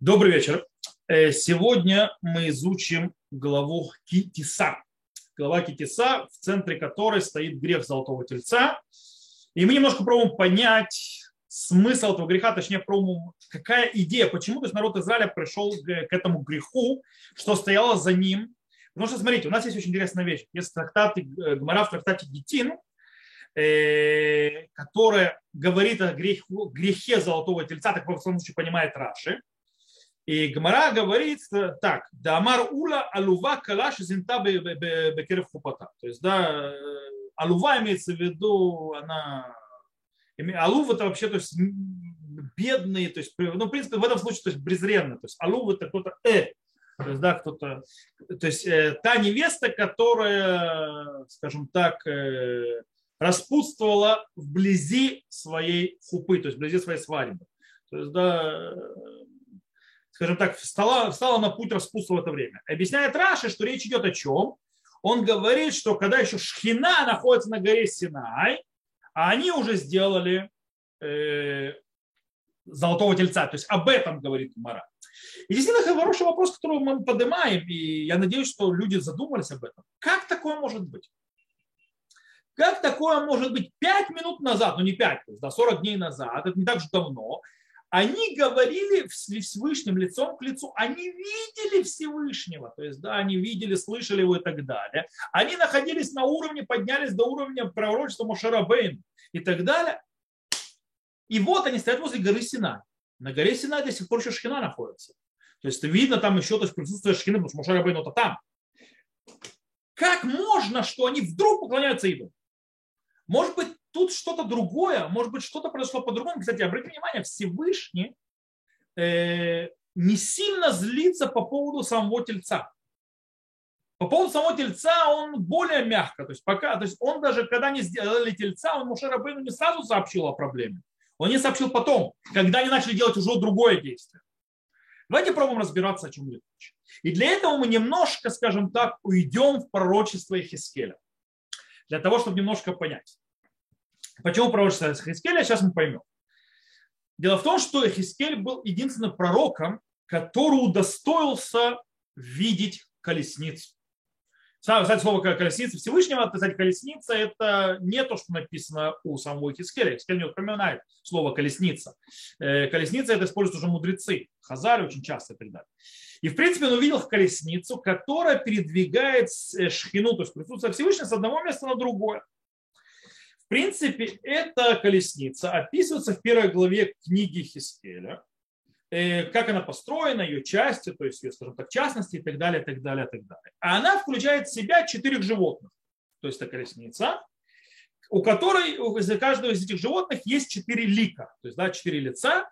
Добрый вечер. Э, сегодня мы изучим главу Китиса. Глава Китиса, в центре которой стоит грех Золотого Тельца. И мы немножко пробуем понять смысл этого греха, точнее, пробуем, какая идея, почему то есть народ Израиля пришел к этому греху, что стояло за ним. Потому что, смотрите, у нас есть очень интересная вещь. Есть трактат, э, Гмара в трактате Гетин, э, которая говорит о грехе, грехе золотого тельца, так в случае понимает Раши. И Гмара говорит так, да амар ула алува калаш зинта бекерев хупата. То есть, да, алува имеется в виду, она... Алув это вообще, то есть, бедный, то есть, ну, в принципе, в этом случае, то есть, презренный. То есть, алув это кто-то э, то есть, да, кто-то, то есть, э, та невеста, которая, скажем так, э, распутствовала вблизи своей хупы, то есть, вблизи своей свадьбы. То есть, да, скажем так, встала, встала на путь распутства в это время. Объясняет Раши, что речь идет о чем? Он говорит, что когда еще Шхина находится на горе Синай, а они уже сделали э, золотого тельца. То есть об этом говорит Мара. И действительно хороший вопрос, который мы поднимаем, и я надеюсь, что люди задумались об этом. Как такое может быть? Как такое может быть 5 минут назад, ну не 5, то есть, да, 40 дней назад, это не так же давно, они говорили с Всевышним лицом к лицу, они видели Всевышнего, то есть, да, они видели, слышали его и так далее. Они находились на уровне, поднялись до уровня пророчества Мошарабейн и так далее. И вот они стоят возле горы Сина. На горе Сина до сих пор еще Шхина находится. То есть видно там еще то есть, присутствие Шхины, потому что Мошарабейн это там. Как можно, что они вдруг поклоняются идолу? Может быть, тут что-то другое, может быть, что-то произошло по-другому. Кстати, обратите внимание, Всевышний э, не сильно злится по поводу самого тельца. По поводу самого тельца он более мягко. То есть, пока, то есть он даже, когда не сделали тельца, он Муше Рабейну не сразу сообщил о проблеме. Он не сообщил потом, когда они начали делать уже другое действие. Давайте пробуем разбираться, о чем речь. И для этого мы немножко, скажем так, уйдем в пророчество Хискеля. Для того, чтобы немножко понять. Почему пророчество Хискеля, сейчас мы поймем. Дело в том, что Хискель был единственным пророком, который удостоился видеть колесницу. Кстати, слово колесница Всевышнего, кстати, колесница это не то, что написано у самого Хискеля. Хискель не упоминает слово колесница. Э, колесница это используют уже мудрецы. Хазары очень часто и так далее. И в принципе он увидел колесницу, которая передвигает э, шхину, то есть присутствие Всевышнего с одного места на другое принципе, эта колесница описывается в первой главе книги Хискеля, э, как она построена, ее части, то есть ее, скажем так, частности и так далее, так далее, так далее. А она включает в себя четырех животных. То есть это колесница, у которой у каждого из этих животных есть четыре лика, то есть да, четыре лица.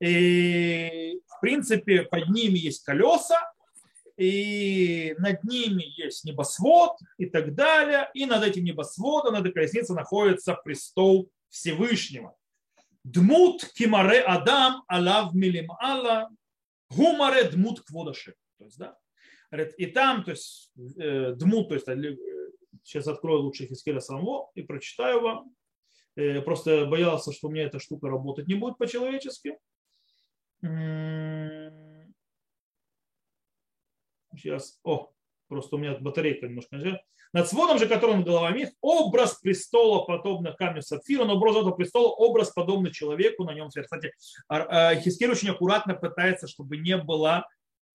И, в принципе, под ними есть колеса, и над ними есть небосвод и так далее. И над этим небосводом, над колесницей находится престол Всевышнего. Дмут кимаре Адам алав милим алла гумаре дмут кводаши. То есть, да, и там, то есть, э, дмут, то есть, э, сейчас открою лучше Хискеля самого и прочитаю вам. Э, просто боялся, что у меня эта штука работать не будет по-человечески. Сейчас, о, просто у меня батарейка немножко не Над сводом же, который над головами, образ престола, подобно камню сапфира, но образ этого престола, образ подобный человеку, на нем свет. Кстати, а, Хискель очень аккуратно пытается, чтобы не было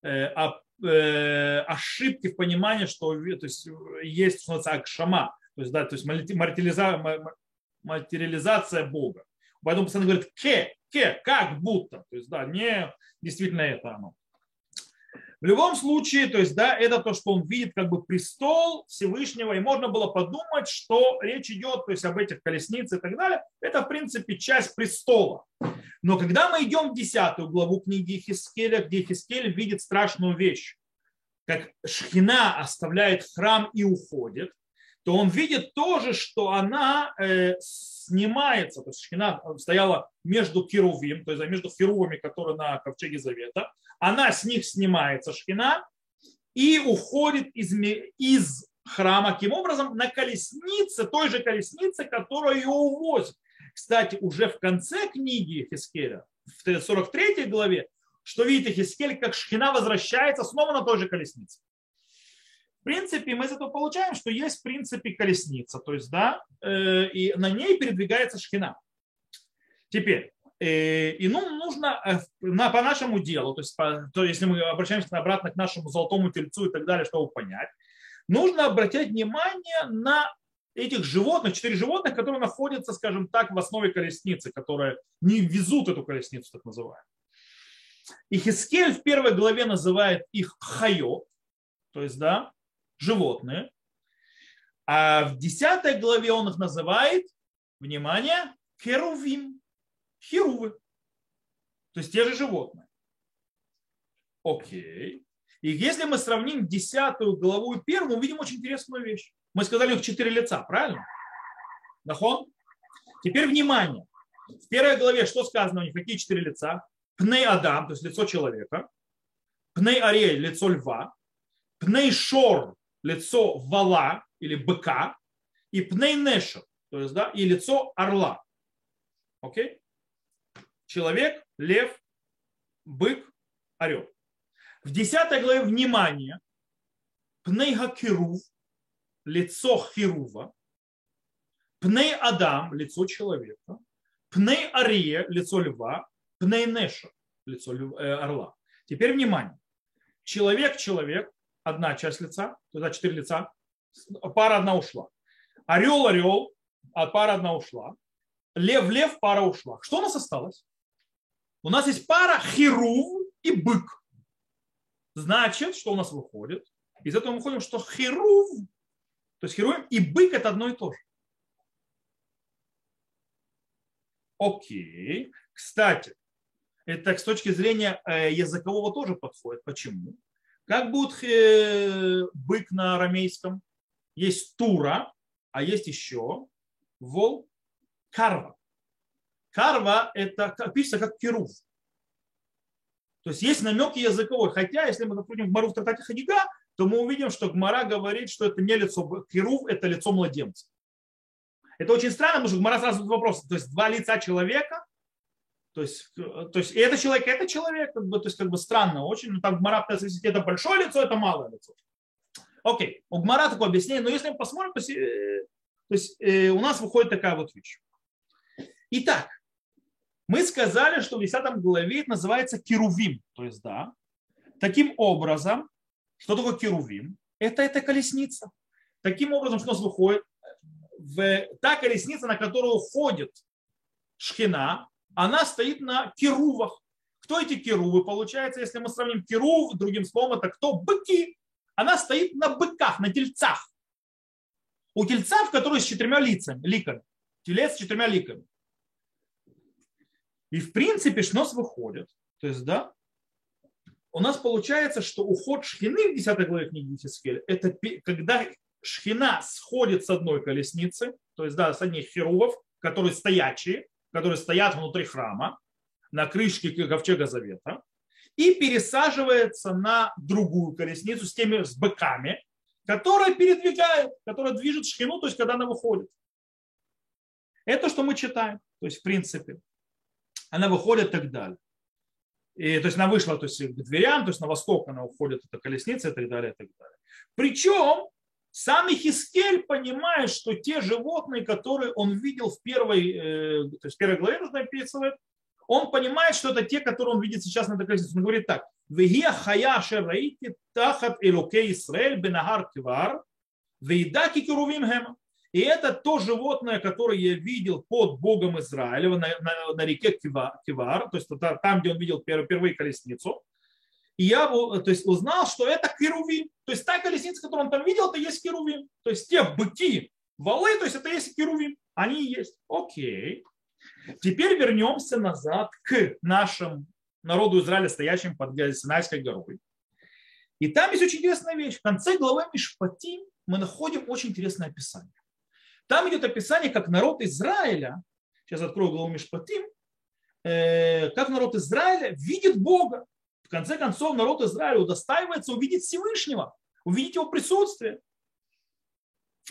э, э, ошибки в понимании, что то есть, есть, что называется, акшама, то есть, да, то есть материализация Бога. Поэтому постоянно говорит ке, ке, как будто. То есть, да, не действительно это оно. В любом случае, то есть, да, это то, что он видит как бы престол Всевышнего, и можно было подумать, что речь идет то есть, об этих колесницах и так далее. Это, в принципе, часть престола. Но когда мы идем в десятую главу книги Хискеля, где Хискель видит страшную вещь, как Шхина оставляет храм и уходит, то он видит тоже, что она э, снимается, то есть Шхина стояла между Кирувим, то есть между херувами, которые на ковчеге Завета, она с них снимается, Шхина, и уходит из, из храма, каким образом, на колеснице, той же колеснице, которая ее увозит. кстати, уже в конце книги Хискеля, в 43 главе, что видит Хискель, как шхина возвращается снова на той же колеснице. В принципе, мы из этого получаем, что есть в принципе колесница, то есть, да, э, и на ней передвигается шхина. Теперь, и ну, нужно э, на, по нашему делу, то есть, по, то, если мы обращаемся обратно к нашему золотому тельцу и так далее, чтобы понять, нужно обратить внимание на этих животных, четыре животных, которые находятся, скажем так, в основе колесницы, которые не везут эту колесницу, так называемую. И Хискель в первой главе называет их хайо, то есть, да, животные. А в десятой главе он их называет, внимание, херувим, херувы. То есть те же животные. Окей. И если мы сравним десятую главу и первую, увидим очень интересную вещь. Мы сказали, у них четыре лица, правильно? Нахон? Теперь внимание. В первой главе что сказано у них? Какие четыре лица? Пней Адам, то есть лицо человека. Пней Ариэль, лицо льва. Пней Шор, лицо вала или быка. И Пней Нешер, то есть, да, и лицо орла. Окей? Человек, лев, бык, орел. В 10 главе внимание, Пнейга Кирув, лицо Хирува, Пней Адам, лицо человека, Пней Ария, лицо льва, Пней Неша, лицо э, орла. Теперь внимание. Человек-человек, одна часть лица, туда четыре лица, пара одна ушла. Орел-орел, а пара одна ушла. Лев-лев, пара ушла. Что у нас осталось? У нас есть пара хирув и бык. Значит, что у нас выходит? Из этого мы выходим, что херув, то есть херувим и бык это одно и то же. Окей. Кстати, это с точки зрения э, языкового тоже подходит. Почему? Как будет э, бык на арамейском? Есть тура, а есть еще вол карва. Карва это пишется как керув. То есть есть намеки языковой. Хотя, если мы заходим в Мару в Тратате Хадига, то мы увидим, что Гмара говорит, что это не лицо Кирув, это лицо младенца. Это очень странно, потому что Гмара сразу вопрос. То есть два лица человека, то есть, то есть и это человек, это человек, как бы, то есть как бы странно очень. Но там Гмара это большое лицо, это малое лицо. Окей, у Гмара такое объяснение, но если мы посмотрим, то есть, э, то есть э, у нас выходит такая вот вещь. Итак, мы сказали, что в 10 главе это называется керувим. То есть, да, таким образом, что такое керувим? Это эта колесница. Таким образом, что у нас выходит, в, та колесница, на которую ходит шхина, она стоит на керувах. Кто эти керувы? Получается, если мы сравним керув, другим словом, это кто? Быки. Она стоит на быках, на тельцах. У тельца, в которой с четырьмя лицами, ликами. Телец с четырьмя ликами. И в принципе шнос выходит. То есть, да, у нас получается, что уход шхины в 10 главе книги Хискель, это когда шхина сходит с одной колесницы, то есть, да, с одних херувов, которые стоячие, которые стоят внутри храма, на крышке ковчега завета, и пересаживается на другую колесницу с теми с быками, которая передвигает, которая движет шхину, то есть когда она выходит. Это что мы читаем. То есть, в принципе, она выходит и так далее. И, то есть она вышла то есть, к дверям, то есть на восток она уходит, эта колесница и так далее, и так далее. Причем сам Хискель понимает, что те животные, которые он видел в первой, э, то есть в первой главе, нужно описывать, он понимает, что это те, которые он видит сейчас на этой колеснице. Он говорит так. Вегия хая шерейти тахат элокей Исраэль бенагар кивар, вейдаки кирувим хема. И это то животное, которое я видел под Богом Израиля на, на, на реке Кивар, то есть там, где он видел впервые колесницу. И я то есть, узнал, что это Керувим. То есть та колесница, которую он там видел, это есть Керувим. То есть те быки, валы, то есть это есть Керувим. Они есть. Окей. Теперь вернемся назад к нашему народу Израиля, стоящим под Синайской горой. И там есть очень интересная вещь. В конце главы Мишпатим мы находим очень интересное описание. Там идет описание, как народ Израиля, сейчас открою главу Мишпатим, э, как народ Израиля видит Бога. В конце концов, народ Израиля удостаивается увидеть Всевышнего, увидеть его присутствие.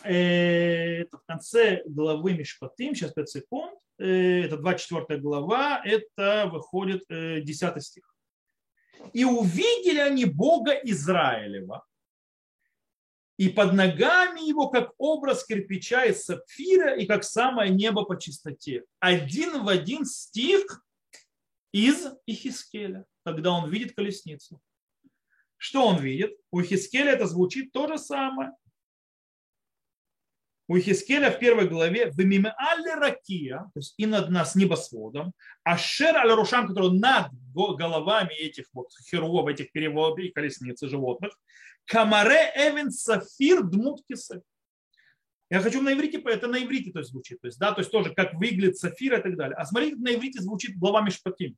э, это в конце главы Мишпатим, сейчас 5 секунд, э, это 24 глава, это выходит 10 стих. И увидели они Бога Израилева, и под ногами его, как образ кирпича из сапфира, и как самое небо по чистоте. Один в один стих из Ихискеля, когда он видит колесницу. Что он видит? У Ихискеля это звучит то же самое. У Ихискеля в первой главе «Вемимеалли ракия», то есть и над нас небосводом, а шер аль рушам, который над головами этих вот херувов, этих переводов и колесниц и животных, камаре эвен сафир дмут кисе. Я хочу на иврите, это на иврите то есть звучит, то есть, да, то есть тоже как выглядит сафир и так далее. А смотрите, на иврите звучит глава Мишпатим.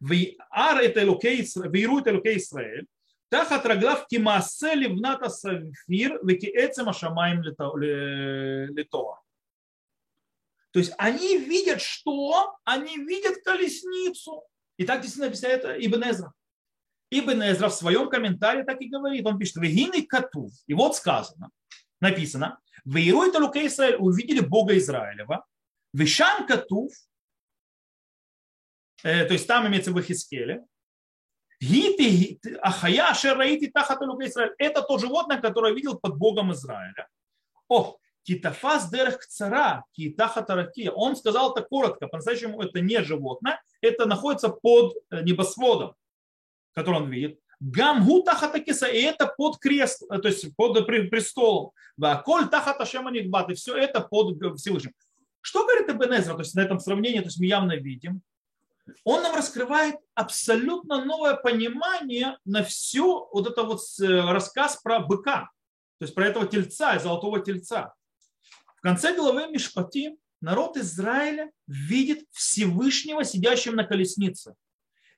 Вейар это элокей Израиль, Тахат раглав кимаасе ливната сафир векиэцем ашамаем литоа. То есть они видят что? Они видят колесницу. И так действительно объясняет Ибн Эзра. Ибн Эзра в своем комментарии так и говорит. Он пишет, вегины кату. И вот сказано, написано, в Иеруита Лука Исраиль увидели Бога Израилева, Вешан Катув, э, то есть там имеется в Хискеле, Ахая Ашераити Тахат Израиль. Это то животное, которое видел под Богом Израиля. О, Китафас дерех цара, китаха таракия. Он сказал это коротко, по-настоящему это не животное, это находится под э, небосводом, который он видит. Гамгу тахатакиса, и это под крест, э, то есть под престолом. Ваколь тахата шеманихбат, и все это под Всевышним. Что говорит Эбенезра, то есть на этом сравнении, то есть мы явно видим, он нам раскрывает абсолютно новое понимание на все вот это вот э, рассказ про быка, то есть про этого тельца, золотого тельца. В конце главы Мишпати народ Израиля видит Всевышнего, сидящим на колеснице.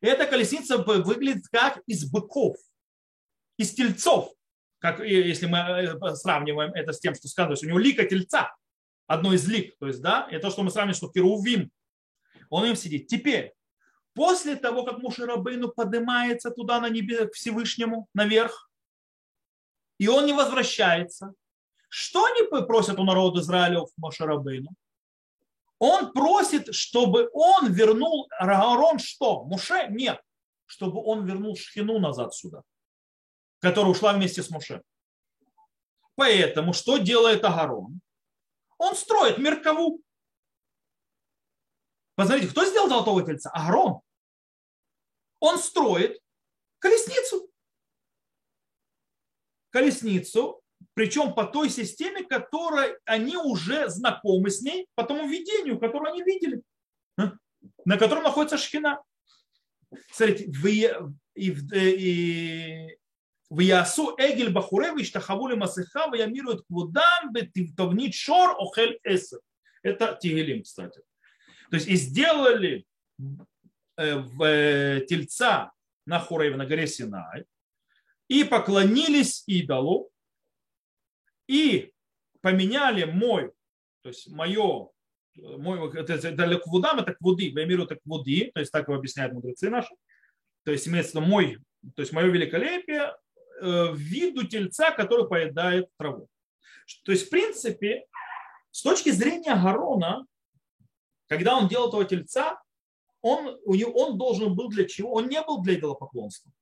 И эта колесница выглядит как из быков, из тельцов, как если мы э, сравниваем это с тем, что сказано, то у него лика тельца, одно из лик, то есть, да, это то, что мы сравниваем, что Керувим, он им сидит. Теперь, После того, как Мушарабейну поднимается туда на небе к Всевышнему, наверх, и он не возвращается, что они просят у народа Израиля в Мушарабейну? Он просит, чтобы он вернул Аарон что? Муше? Нет. Чтобы он вернул Шхину назад сюда, которая ушла вместе с Муше. Поэтому что делает Агарон? Он строит Меркову. Посмотрите, кто сделал золотого тельца? Агарон он строит колесницу. Колесницу, причем по той системе, которой они уже знакомы с ней, по тому видению, которое они видели, а, на котором находится шхина. Смотрите, в Ясу Эгель Бахуре Виштахавули Масыха Ваямирует Квудам Бетивтовнит Шор Охель Эсер. Это Тигелим, кстати. То есть и сделали Э, в э, тельца на Хурейве, на горе Синай, и поклонились идолу, и поменяли мой, то есть мое, мой, это, это квудам, это квуди, в миру это квуди, то есть так его объясняют мудрецы наши, то есть имеется мой, то есть мое великолепие э, в виду тельца, который поедает траву. То есть, в принципе, с точки зрения Гарона, когда он делал этого тельца, он, у него, он должен был для чего? Он не был для идолопоклонства.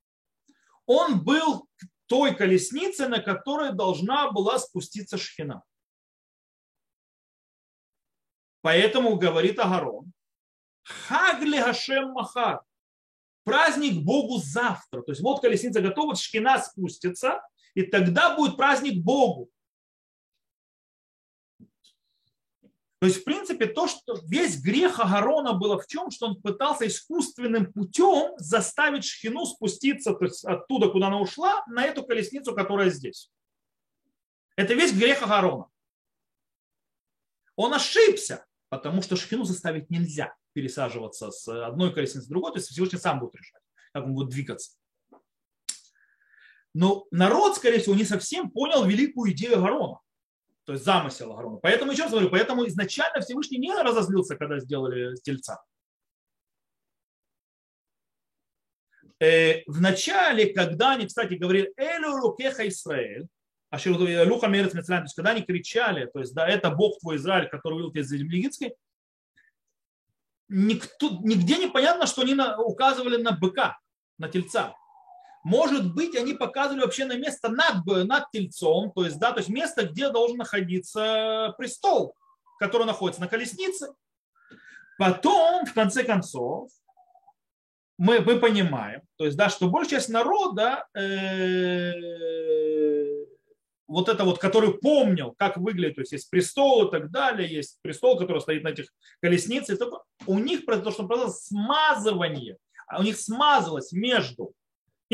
Он был той колесницей, на которой должна была спуститься шхина. Поэтому говорит Агарон, Хагли Хашем Махар, праздник Богу завтра. То есть вот колесница готова, шхина спустится, и тогда будет праздник Богу. То есть, в принципе, то, что весь грех Агарона было в чем, что он пытался искусственным путем заставить Шхину спуститься оттуда, куда она ушла, на эту колесницу, которая здесь. Это весь грех Агарона. Он ошибся, потому что Шхину заставить нельзя пересаживаться с одной колесницы в другой, то есть Всевышний сам будет решать, как он будет двигаться. Но народ, скорее всего, не совсем понял великую идею Агарона то есть замысел Аарона. Поэтому, еще раз говорю, поэтому изначально Всевышний не разозлился, когда сделали тельца. Э, в начале, когда они, кстати, говорили «Элю рукеха Исраэль», Люха Мерец Мецрайм, то есть когда они кричали, то есть да, это Бог твой Израиль, который вывел тебя из земли египетской, никто, нигде не понятно, что они на, указывали на быка, на тельца. Может быть, они показывали вообще на место над, над тельцом, то есть, да, то есть место, где должен находиться престол, который находится на колеснице. Потом, в конце концов, мы, мы понимаем, то есть, да, что большая часть народа э, вот это вот, который помнил, как выглядит, то есть есть престол и так далее, есть престол, который стоит на этих колесницах, у них то, что произошло смазывание, а у них смазалось между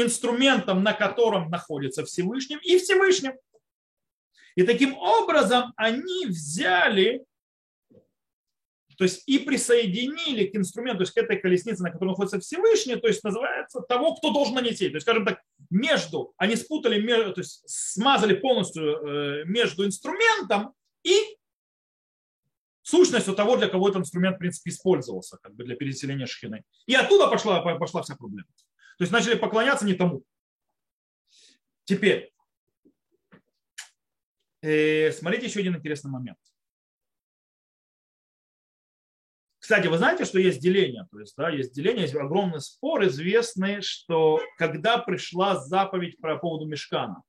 инструментом, на котором находится Всевышний, и Всевышним. И таким образом они взяли то есть и присоединили к инструменту, то есть к этой колеснице, на которой находится Всевышний, то есть называется того, кто должен нанести. То есть, скажем так, между, они спутали, то есть смазали полностью э, между инструментом и сущностью того, для кого этот инструмент, в принципе, использовался, как бы для переселения шхины. И оттуда пошла, пошла вся проблема. То есть начали поклоняться не тому. Теперь, э, смотрите еще один интересный момент. Кстати, вы знаете, что есть деление? То есть, да, есть деление, есть огромный спор известный, что когда пришла заповедь по поводу мешкана,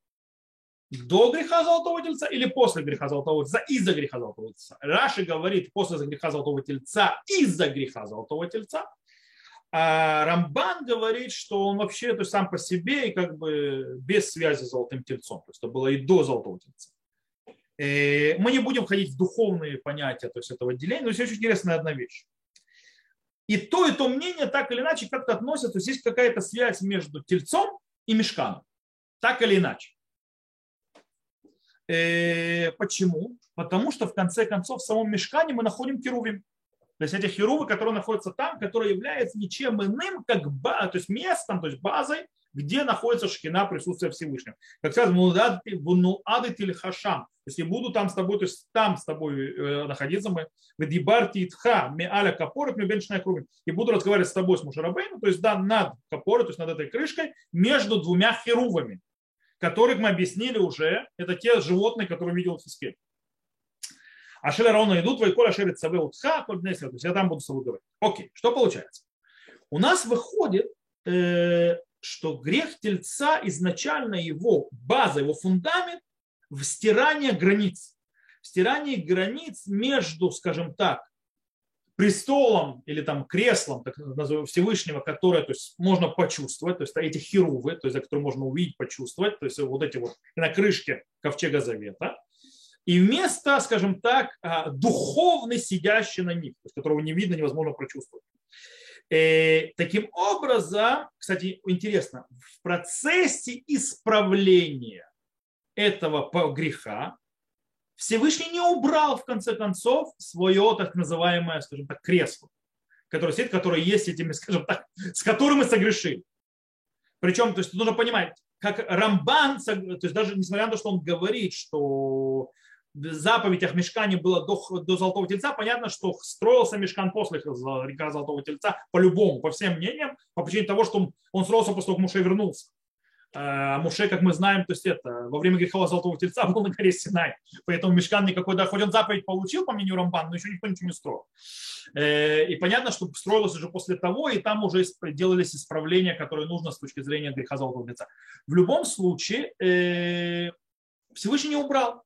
до греха золотого тельца или после греха золотого тельца, из-за греха золотого тельца. Раши говорит после греха золотого тельца, из-за греха золотого тельца. А Рамбан говорит, что он вообще то есть сам по себе и как бы без связи с золотым тельцом. То есть это было и до золотого тельца. Э, мы не будем входить в духовные понятия то есть этого отделения, но здесь очень интересная одна вещь. И то, и то мнение так или иначе как-то относятся, то есть есть какая-то связь между тельцом и мешканом. Так или иначе. Э, почему? Потому что в конце концов в самом мешкане мы находим херувим. То есть эти херувы, которые находятся там, которые являются ничем иным, как то есть местом, то есть базой где находится шкина присутствия Всевышнего. Как сказано, вунуадет или хашам. Если буду там с тобой, то есть там с тобой э, находиться, мы дибарти итха ми аля капорет ми бенчная круги. И буду разговаривать с тобой, с Мушарабейном, то есть да, над капорой, то есть над этой крышкой, между двумя херувами, которых мы объяснили уже, это те животные, которые видел Хискель. А шелера равно идут, твой коля шерит саве утха, то есть я там буду с тобой говорить. Окей, что получается? У нас выходит э, что грех тельца изначально его база, его фундамент в стирании границ. В стирании границ между, скажем так, престолом или там креслом так назовем, Всевышнего, которое то есть, можно почувствовать, то есть эти херувы, то есть, за которые можно увидеть, почувствовать, то есть вот эти вот на крышке ковчега завета, и вместо, скажем так, а, духовный сидящий на них, которого не видно, невозможно прочувствовать. Э, таким образом, кстати, интересно, в процессе исправления этого греха Всевышний не убрал, в конце концов, свое так называемое, скажем так, кресло, которое сидит, которое есть этими, скажем так, с которым мы согрешили. Причем, то есть нужно понимать, как Рамбан, то есть даже несмотря на то, что он говорит, что заповедь о мешкане было до, до Золотого Тельца, понятно, что строился мешкан после река Золотого Тельца, по-любому, по всем мнениям, по причине того, что он, строился после того, как Муше вернулся. А Муше, как мы знаем, то есть это, во время греха Золотого Тельца был на горе Синай, поэтому мешкан никакой, да, хоть он заповедь получил, по мнению Рамбана, но еще никто ничего не строил. Э, и понятно, что строилось уже после того, и там уже делались исправления, которые нужно с точки зрения греха Золотого Тельца. В любом случае, э, Всевышний не убрал.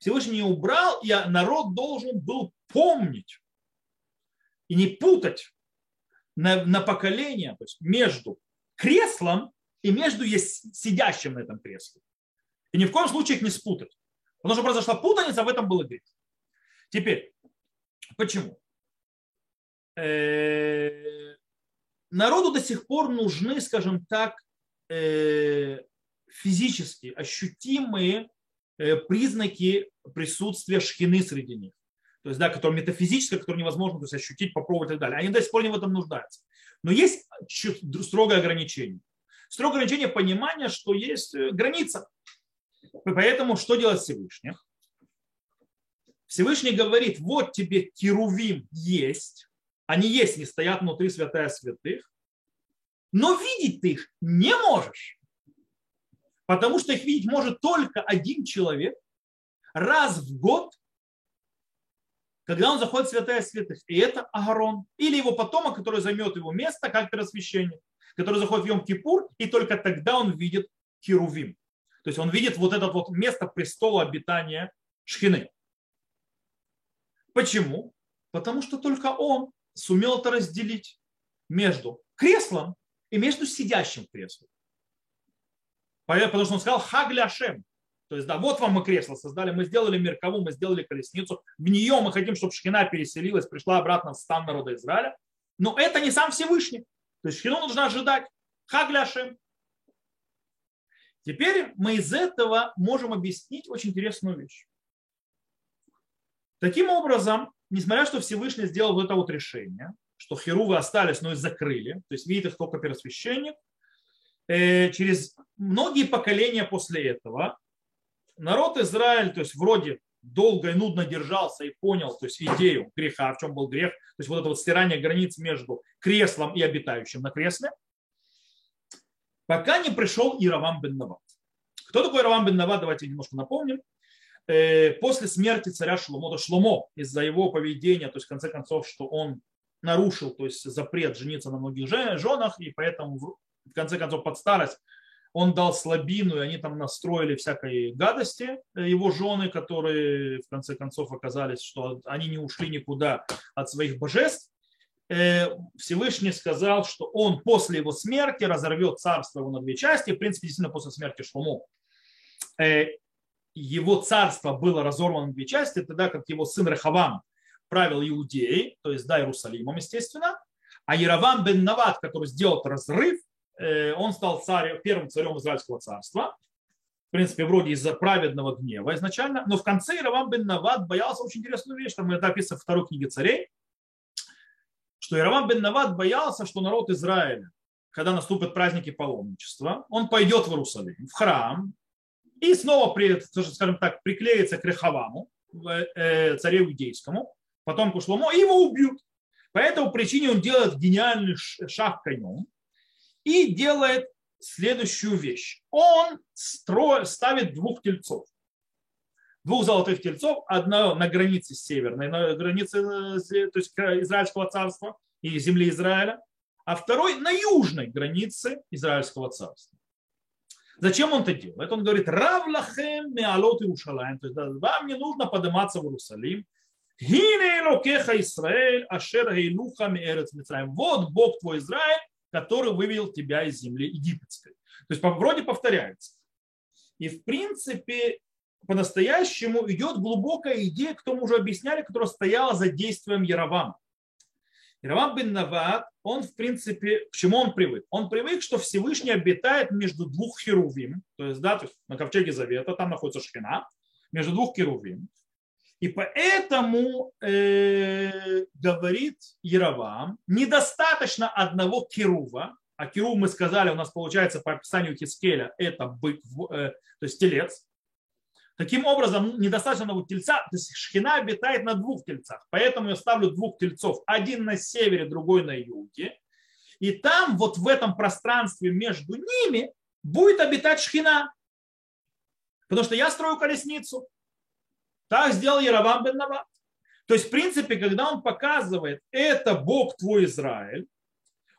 Всевышний убрал, и народ должен был помнить и не путать на, на поколение то есть между креслом и между сидящим на этом кресле. И ни в коем случае их не спутать. Потому что произошла путаница, в этом было грех. Теперь, почему? Э, народу до сих пор нужны, скажем так, э, физически ощутимые признаки присутствия шхины среди них. То есть, да, которые метафизическое, которые невозможно то есть, ощутить, попробовать и так далее. Они до сих пор не в этом нуждаются. Но есть строгое ограничение. Строгое ограничение понимания, что есть э, граница. Поэтому что делать Всевышний? Всевышний говорит, вот тебе керувим есть, они есть, не стоят внутри святая святых, но видеть ты их не можешь. Потому что их видеть может только один человек раз в год, когда он заходит в святая святых. И это Агарон. Или его потомок, который займет его место как первосвященник, который заходит в Йом-Кипур, и только тогда он видит Херувим. То есть он видит вот это вот место престола обитания Шхины. Почему? Потому что только он сумел это разделить между креслом и между сидящим креслом. Потому что он сказал Хагля Ашем. То есть, да, вот вам мы кресло создали, мы сделали Меркову, мы сделали колесницу. В нее мы хотим, чтобы Шхина переселилась, пришла обратно в стан народа Израиля. Но это не сам Всевышний. То есть Шхину нужно ожидать. Хагля Ашем. Теперь мы из этого можем объяснить очень интересную вещь. Таким образом, несмотря что Всевышний сделал вот это вот решение, что херувы остались, но и закрыли, то есть видит их только первосвященник, э, через многие поколения после этого народ Израиль, то есть вроде долго и нудно держался и понял то есть идею греха, в чем был грех, то есть вот это вот стирание границ между креслом и обитающим на кресле, пока не пришел Иравам бен Нават. Кто такой Иравам бен Нават, давайте немножко напомним. Э, после смерти царя Шломо, то Шломо из-за его поведения, то есть в конце концов, что он нарушил то есть запрет жениться на многих женах, и поэтому в конце концов под старость он дал слабину, и они там настроили всякой гадости, э, его жены, которые в конце концов оказались, что они не ушли никуда от своих божеств. Э, Всевышний сказал, что он после его смерти разорвет царство его на две части. В принципе, действительно, после смерти Шлому э, его царство было разорвано на две части, тогда как его сын Рехавам правил Иудеей, то есть да, Иерусалимом, естественно, а Яровам бен Нават, который сделал разрыв, он стал царем, первым царем Израильского царства, в принципе, вроде из-за праведного гнева изначально, но в конце Яровам бен Нават боялся очень интересную вещь, там это описано в второй книге царей, что Яровам бен Нават боялся, что народ Израиля, когда наступят праздники паломничества, он пойдет в Иерусалим, в храм, и снова, скажем так, приклеится к Рехаваму, э, царю иудейскому, потомку Шломо, и его убьют. По этой причине он делает гениальный шаг конем и делает следующую вещь. Он стро... ставит двух тельцов двух золотых тельцов, одно на границе северной, на границе э, то есть Израильского царства и земли Израиля, а второй на южной границе Израильского царства. Зачем он это делает? Он говорит, Равлахем меалот Иерушалаем, то есть вам не нужно подниматься в Иерусалим, Гине Элокеха Израиль, Ашер Гейлуха Меэрец Мицраем. Вот Бог твой Израиль, который вывел тебя из земли египетской. То есть вроде повторяется. И в принципе по-настоящему идет глубокая идея, кто мы уже объясняли, которая стояла за действием Яровама. Яровам бен Нават, он в принципе, к чему он привык? Он привык, что Всевышний обитает между двух херувим, то есть, да, то есть на ковчеге Завета, там находится шхина, между двух херувим. И поэтому э, говорит Яровам, недостаточно одного керува, а керув мы сказали, у нас получается по описанию Хискеля, это бык, э, то есть телец, Таким образом, недостаточно одного тельца, то есть шхина обитает на двух тельцах. Поэтому я ставлю двух тельцов. Один на севере, другой на юге. И там, вот в этом пространстве между ними, будет обитать шхина. Потому что я строю колесницу. Так сделал Яровам бен Нават. То есть, в принципе, когда он показывает, это Бог твой Израиль,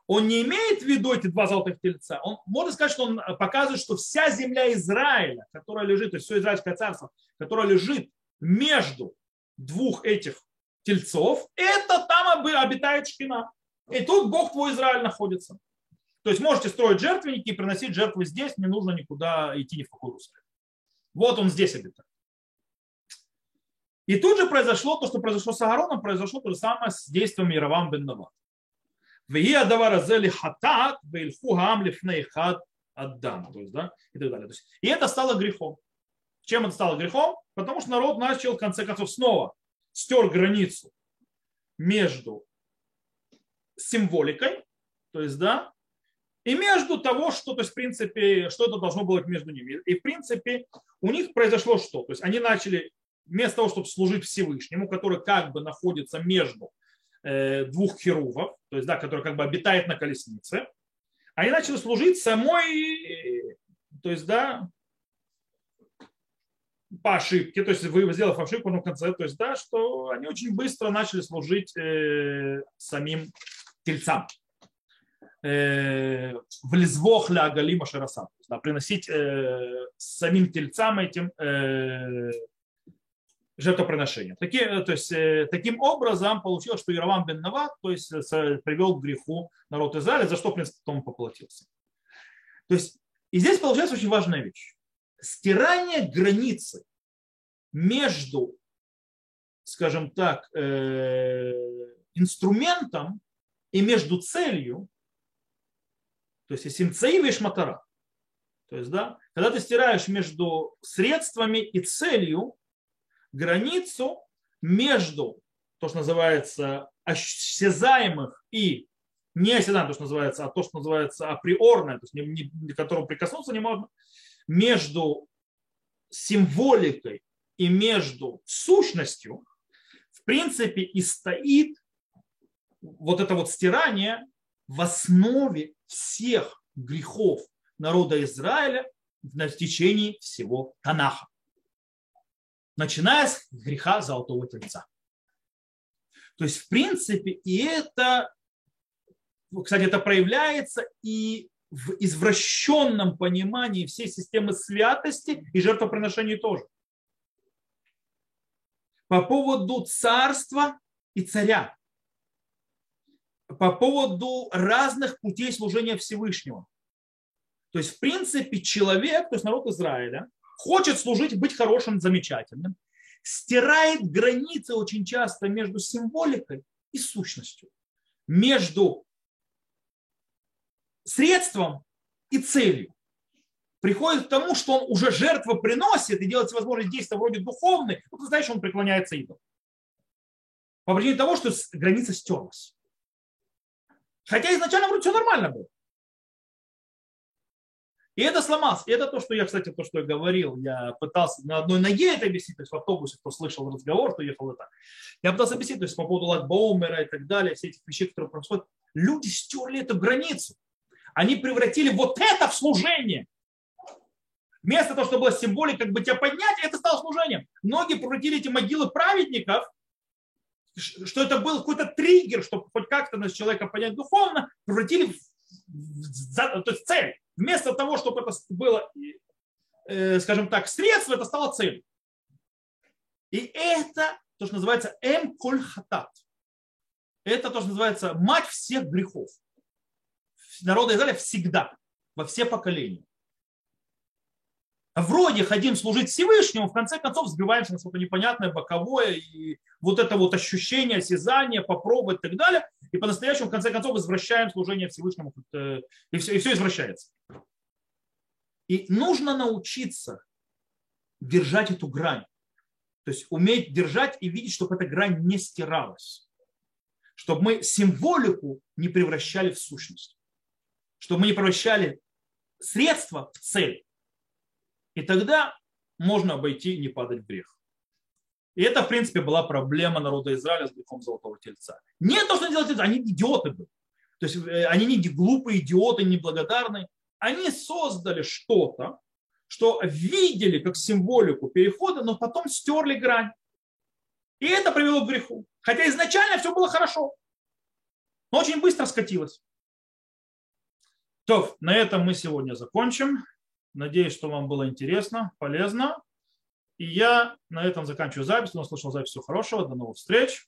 он не имеет в виду эти два золотых тельца. Он может сказать, что он показывает, что вся земля Израиля, которая лежит, то есть все израильское царство, которое лежит между двух этих тельцов, это там обитает шкина. И тут Бог твой Израиль находится. То есть можете строить жертвенники и приносить жертвы здесь, не нужно никуда идти ни в какую русло. Вот он здесь обитает. И тут же произошло то, что произошло с Агароном, произошло то же самое с действием Яровам бен Нават. Хатат, аддам. То есть, да, и так далее. Есть, и это стало грехом. Чем это стало грехом? Потому что народ начал, в конце концов, снова стер границу между символикой, то есть, да, и между того, что, то есть, в принципе, что это должно быть между ними. И, в принципе, у них произошло что? То есть, они начали, вместо того, чтобы служить Всевышнему, который как бы находится между Э, двух херувов, то есть, да, который как бы обитает на колеснице, они начали служить самой, то есть, да, по ошибке, то есть вы сделав ошибку на конце, то есть да, что они очень быстро начали служить э, самим тельцам. Э, в лезвох ля галима шарасан, да, приносить э, самим тельцам этим э, жертвоприношения. Таки, э, то есть, э, таким образом получилось, что Иравам бен Нават то есть, э, привел к греху народ Израиля, за что, в принципе, потом поплатился. То есть, и здесь получается очень важная вещь стирание границы между, скажем так, инструментом и между целью, то есть симцеи и шматара. То есть, да, когда ты стираешь между средствами и целью границу между то, что называется осязаемых и не осязаемых, то, что называется, а то, что называется априорное, то есть не, не, к которому прикоснуться не можно, между символикой и между сущностью, в принципе, и стоит вот это вот стирание в основе всех грехов народа Израиля на течение всего Танаха. Начиная с греха Золотого Тельца. То есть, в принципе, и это, кстати, это проявляется и в извращенном понимании всей системы святости и жертвоприношений тоже. По поводу царства и царя. По поводу разных путей служения Всевышнего. То есть, в принципе, человек, то есть народ Израиля, хочет служить, быть хорошим, замечательным, стирает границы очень часто между символикой и сущностью, между средством и целью. Приходит к тому, что он уже жертву приносит и делает всевозможные действия вроде духовных, ну, ты знаешь, он преклоняется идол. По причине того, что граница стерлась. Хотя изначально вроде все нормально было. И это сломалось. И это то, что я, кстати, то, что я говорил. Я пытался на одной ноге это объяснить, то есть в автобусе, кто слышал разговор, кто ехал это. Я пытался объяснить, то есть по поводу Лагбаумера и так далее, все эти вещи, которые происходят. Люди стерли эту границу. Они превратили вот это в служение. Вместо того, чтобы было символик, как бы тебя поднять, это стало служением. Многие превратили эти могилы праведников, что это был какой-то триггер, чтобы хоть как-то нас человека понять духовно, превратили в, то есть цель. Вместо того, чтобы это было, э, скажем так, средство, это стало целью. И это то, что называется эм коль хатат. Это то, что называется мать всех грехов народа Израиля всегда, во все поколения. Вроде хотим служить Всевышнему, в конце концов сбиваемся на что-то непонятное, боковое, и вот это вот ощущение, осязание, попробовать и так далее, и по-настоящему в конце концов возвращаем служение Всевышнему, э, и все, и все извращается. И нужно научиться держать эту грань. То есть уметь держать и видеть, чтобы эта грань не стиралась. Чтобы мы символику не превращали в сущность чтобы мы не превращали средства в цель. И тогда можно обойти не падать в грех. И это, в принципе, была проблема народа Израиля с грехом Золотого Тельца. Не то, что они делали, они идиоты были. То есть э, они не глупые идиоты, неблагодарные. Они создали что-то, что видели как символику перехода, но потом стерли грань. И это привело к греху. Хотя изначально все было хорошо. Но очень быстро скатилось. То, на этом мы сегодня закончим. Надеюсь, что вам было интересно, полезно. И я на этом заканчиваю запись. У нас слышал запись. Всего хорошего. До новых встреч.